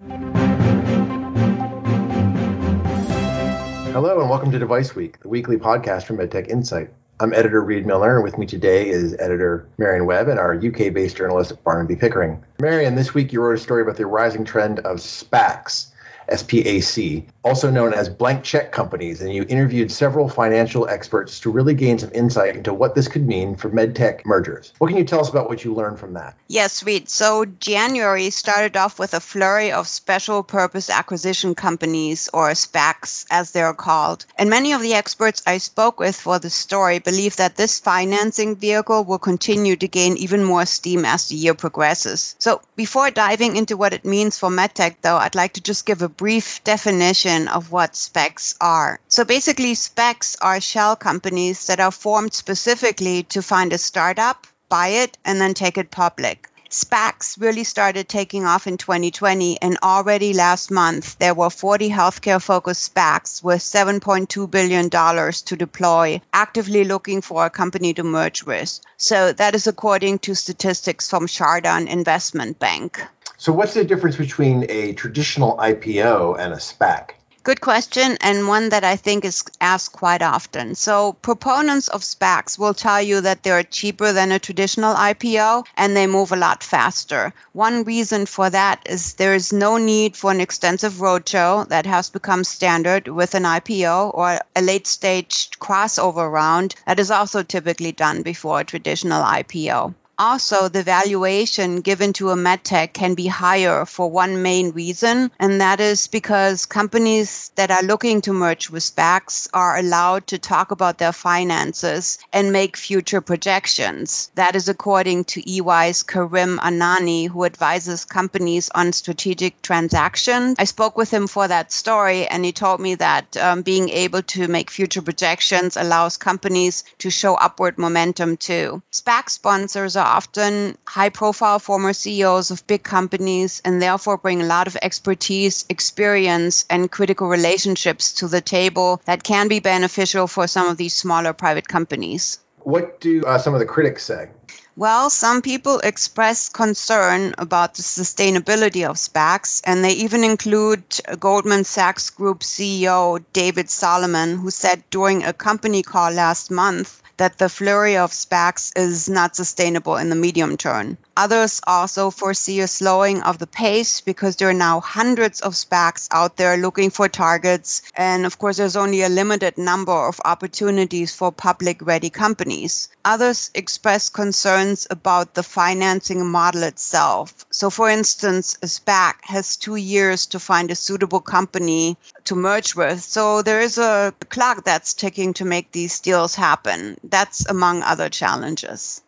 Hello, and welcome to Device Week, the weekly podcast from MedTech Insight. I'm editor Reed Milner, and with me today is editor Marion Webb and our UK based journalist Barnaby Pickering. Marion, this week you wrote a story about the rising trend of SPACs. SPAC, also known as blank check companies, and you interviewed several financial experts to really gain some insight into what this could mean for medtech mergers. What can you tell us about what you learned from that? Yes, Reed. So January started off with a flurry of special purpose acquisition companies, or SPACs as they're called. And many of the experts I spoke with for the story believe that this financing vehicle will continue to gain even more steam as the year progresses. So before diving into what it means for medtech, though, I'd like to just give a brief definition of what SPACs are. So basically, SPACs are shell companies that are formed specifically to find a startup, buy it, and then take it public. SPACs really started taking off in 2020, and already last month there were 40 healthcare focused SPACs with $7.2 billion to deploy, actively looking for a company to merge with. So that is according to statistics from Chardan Investment Bank. So, what's the difference between a traditional IPO and a SPAC? Good question, and one that I think is asked quite often. So, proponents of SPACs will tell you that they're cheaper than a traditional IPO and they move a lot faster. One reason for that is there is no need for an extensive roadshow that has become standard with an IPO or a late stage crossover round that is also typically done before a traditional IPO. Also, the valuation given to a medtech can be higher for one main reason, and that is because companies that are looking to merge with SPACs are allowed to talk about their finances and make future projections. That is according to EY's Karim Anani, who advises companies on strategic transactions. I spoke with him for that story, and he told me that um, being able to make future projections allows companies to show upward momentum too. SPAC sponsors are often high profile former CEOs of big companies and therefore bring a lot of expertise, experience, and critical relationships to the table that can be beneficial for some of these smaller private companies. What do uh, some of the critics say? Well, some people express concern about the sustainability of SPACs, and they even include Goldman Sachs Group CEO David Solomon, who said during a company call last month that the flurry of SPACs is not sustainable in the medium term. Others also foresee a slowing of the pace because there are now hundreds of SPACs out there looking for targets. And of course, there's only a limited number of opportunities for public ready companies. Others express concerns about the financing model itself. So, for instance, a SPAC has two years to find a suitable company to merge with. So, there is a clock that's ticking to make these deals happen. That's among other challenges.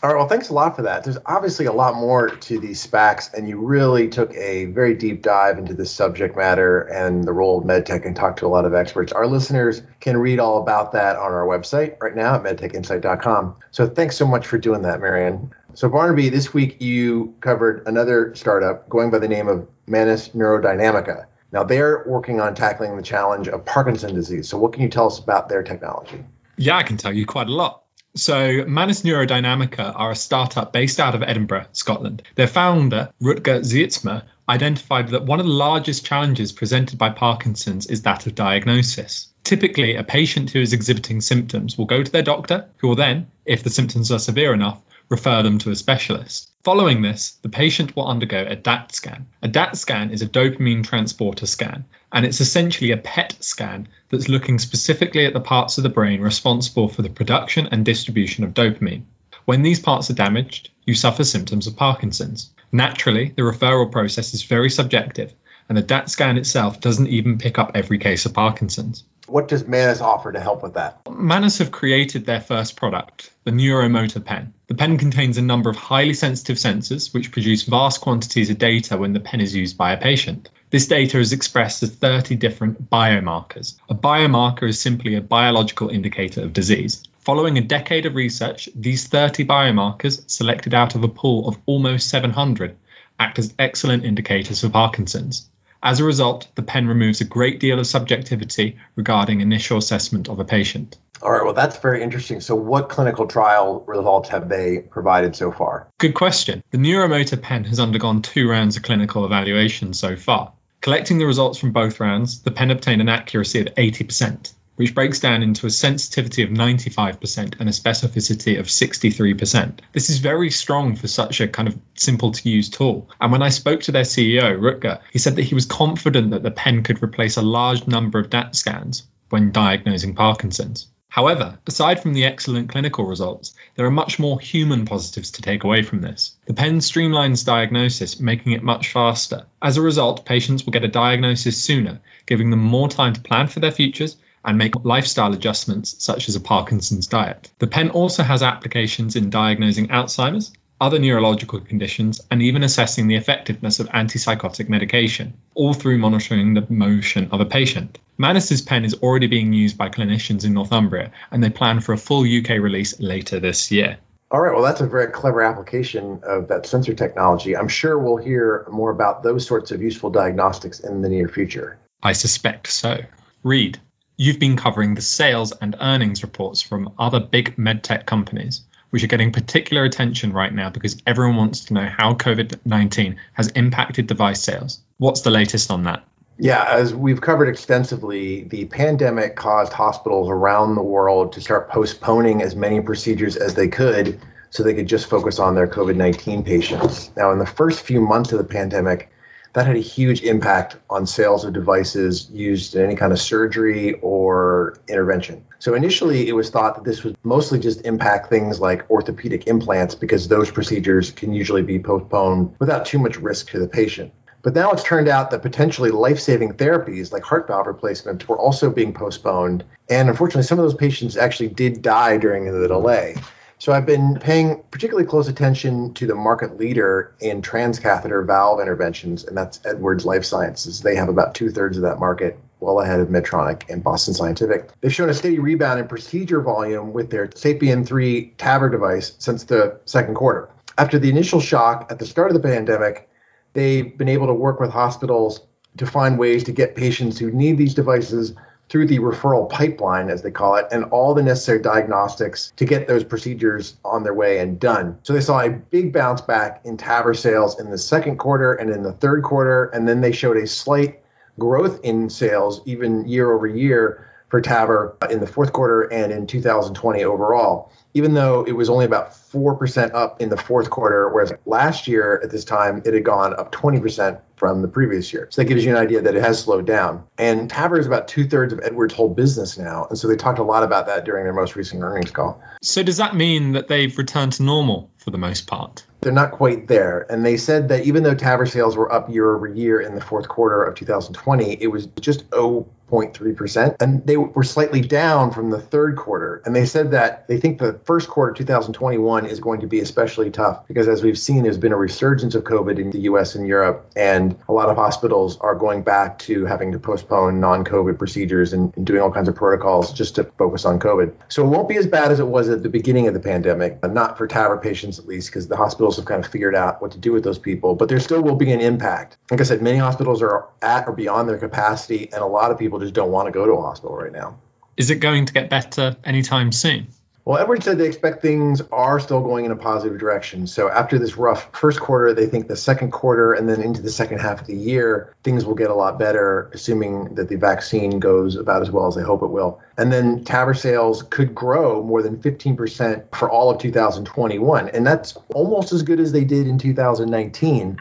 All right. Well, thanks a lot for that. There's obviously a lot more to these SPACs, and you really took a very deep dive into this subject matter and the role of medtech and talked to a lot of experts. Our listeners can read all about that on our website right now at medtechinsight.com. So thanks so much for doing that, Marion. So, Barnaby, this week you covered another startup going by the name of Manus Neurodynamica. Now, they're working on tackling the challenge of Parkinson's disease. So, what can you tell us about their technology? Yeah, I can tell you quite a lot. So, Manus Neurodynamica are a startup based out of Edinburgh, Scotland. Their founder, Rutger Sietsma, identified that one of the largest challenges presented by Parkinson's is that of diagnosis. Typically, a patient who is exhibiting symptoms will go to their doctor, who will then, if the symptoms are severe enough, refer them to a specialist. Following this, the patient will undergo a DAT scan. A DAT scan is a dopamine transporter scan, and it's essentially a PET scan that's looking specifically at the parts of the brain responsible for the production and distribution of dopamine. When these parts are damaged, you suffer symptoms of Parkinson's. Naturally, the referral process is very subjective, and the DAT scan itself doesn't even pick up every case of Parkinson's. What does Manus offer to help with that? Manus have created their first product, the Neuromotor Pen. The pen contains a number of highly sensitive sensors which produce vast quantities of data when the pen is used by a patient. This data is expressed as 30 different biomarkers. A biomarker is simply a biological indicator of disease. Following a decade of research, these 30 biomarkers, selected out of a pool of almost 700, act as excellent indicators for Parkinson's. As a result, the pen removes a great deal of subjectivity regarding initial assessment of a patient. All right, well, that's very interesting. So, what clinical trial results have they provided so far? Good question. The neuromotor pen has undergone two rounds of clinical evaluation so far. Collecting the results from both rounds, the pen obtained an accuracy of 80%, which breaks down into a sensitivity of 95% and a specificity of 63%. This is very strong for such a kind of simple to use tool. And when I spoke to their CEO, Rutger, he said that he was confident that the pen could replace a large number of DAT scans when diagnosing Parkinson's. However, aside from the excellent clinical results, there are much more human positives to take away from this. The pen streamlines diagnosis, making it much faster. As a result, patients will get a diagnosis sooner, giving them more time to plan for their futures and make lifestyle adjustments such as a Parkinson's diet. The pen also has applications in diagnosing Alzheimer's, other neurological conditions, and even assessing the effectiveness of antipsychotic medication, all through monitoring the motion of a patient. Manus's pen is already being used by clinicians in Northumbria, and they plan for a full UK release later this year. All right, well, that's a very clever application of that sensor technology. I'm sure we'll hear more about those sorts of useful diagnostics in the near future. I suspect so. Reed, you've been covering the sales and earnings reports from other big medtech companies which are getting particular attention right now because everyone wants to know how COVID 19 has impacted device sales. What's the latest on that? Yeah, as we've covered extensively, the pandemic caused hospitals around the world to start postponing as many procedures as they could so they could just focus on their COVID 19 patients. Now, in the first few months of the pandemic, that had a huge impact on sales of devices used in any kind of surgery or intervention. So initially, it was thought that this would mostly just impact things like orthopedic implants because those procedures can usually be postponed without too much risk to the patient. But now it's turned out that potentially life saving therapies like heart valve replacement were also being postponed. And unfortunately, some of those patients actually did die during the delay. So I've been paying particularly close attention to the market leader in transcatheter valve interventions, and that's Edwards Lifesciences. They have about two thirds of that market, well ahead of Medtronic and Boston Scientific. They've shown a steady rebound in procedure volume with their SAPIEN 3 TAVR device since the second quarter. After the initial shock at the start of the pandemic, they've been able to work with hospitals to find ways to get patients who need these devices through the referral pipeline, as they call it, and all the necessary diagnostics to get those procedures on their way and done. So they saw a big bounce back in TAVR sales in the second quarter and in the third quarter, and then they showed a slight growth in sales even year over year for TAVR in the fourth quarter and in 2020 overall, even though it was only about 4% up in the fourth quarter, whereas last year at this time it had gone up 20% from the previous year. So that gives you an idea that it has slowed down. And TAVR is about two thirds of Edwards' whole business now. And so they talked a lot about that during their most recent earnings call. So does that mean that they've returned to normal for the most part? They're not quite there. And they said that even though TAVR sales were up year over year in the fourth quarter of 2020, it was just 0 0.3%. And they were slightly down from the third quarter. And they said that they think the first quarter 2021 is going to be especially tough because, as we've seen, there's been a resurgence of COVID in the US and Europe. And a lot of hospitals are going back to having to postpone non COVID procedures and, and doing all kinds of protocols just to focus on COVID. So it won't be as bad as it was at the beginning of the pandemic, not for TAVR patients at least, because the hospitals have kind of figured out what to do with those people. But there still will be an impact. Like I said, many hospitals are at or beyond their capacity, and a lot of people people just don't want to go to a hospital right now. Is it going to get better anytime soon? Well, Edwards said they expect things are still going in a positive direction. So after this rough first quarter, they think the second quarter and then into the second half of the year, things will get a lot better, assuming that the vaccine goes about as well as they hope it will. And then TAVR sales could grow more than 15% for all of 2021. And that's almost as good as they did in 2019.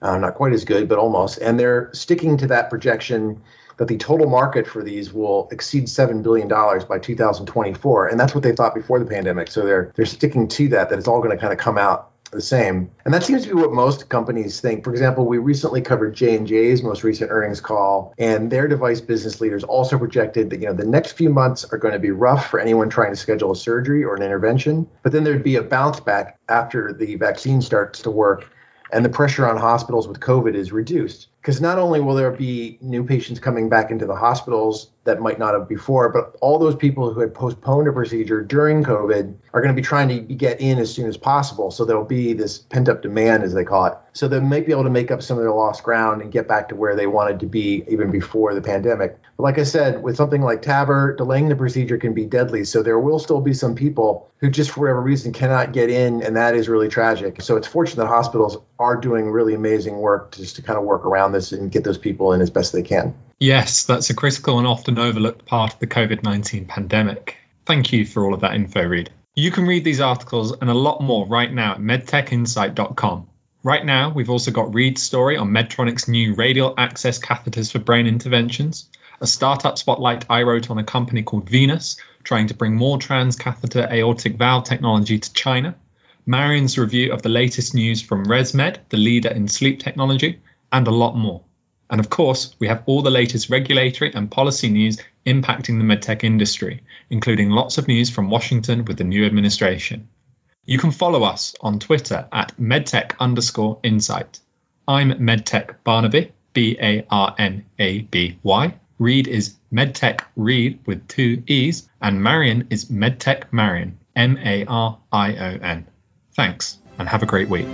Uh, not quite as good, but almost. And they're sticking to that projection that the total market for these will exceed $7 billion by 2024. And that's what they thought before the pandemic. So they're, they're sticking to that, that it's all going to kind of come out the same. And that seems to be what most companies think. For example, we recently covered J&J's most recent earnings call, and their device business leaders also projected that, you know, the next few months are going to be rough for anyone trying to schedule a surgery or an intervention, but then there'd be a bounce back after the vaccine starts to work and the pressure on hospitals with COVID is reduced. Because not only will there be new patients coming back into the hospitals that might not have before, but all those people who had postponed a procedure during COVID are going to be trying to get in as soon as possible. So there'll be this pent up demand, as they call it. So they might be able to make up some of their lost ground and get back to where they wanted to be even before the pandemic. But like I said, with something like TAVR, delaying the procedure can be deadly. So there will still be some people who just for whatever reason cannot get in, and that is really tragic. So it's fortunate that hospitals are doing really amazing work just to kind of work around this and get those people in as best they can. Yes, that's a critical and often overlooked part of the COVID 19 pandemic. Thank you for all of that info, Reed. You can read these articles and a lot more right now at medtechinsight.com. Right now, we've also got Reed's story on Medtronic's new radial access catheters for brain interventions, a startup spotlight I wrote on a company called Venus, trying to bring more transcatheter aortic valve technology to China, Marion's review of the latest news from ResMed, the leader in sleep technology, and a lot more. And of course, we have all the latest regulatory and policy news impacting the medtech industry, including lots of news from Washington with the new administration. You can follow us on Twitter at medtech underscore insight. I'm medtech Barnaby, B A R N A B Y. Reed is medtech Reed with two E's, and Marion is medtech Marion, M A R I O N. Thanks, and have a great week.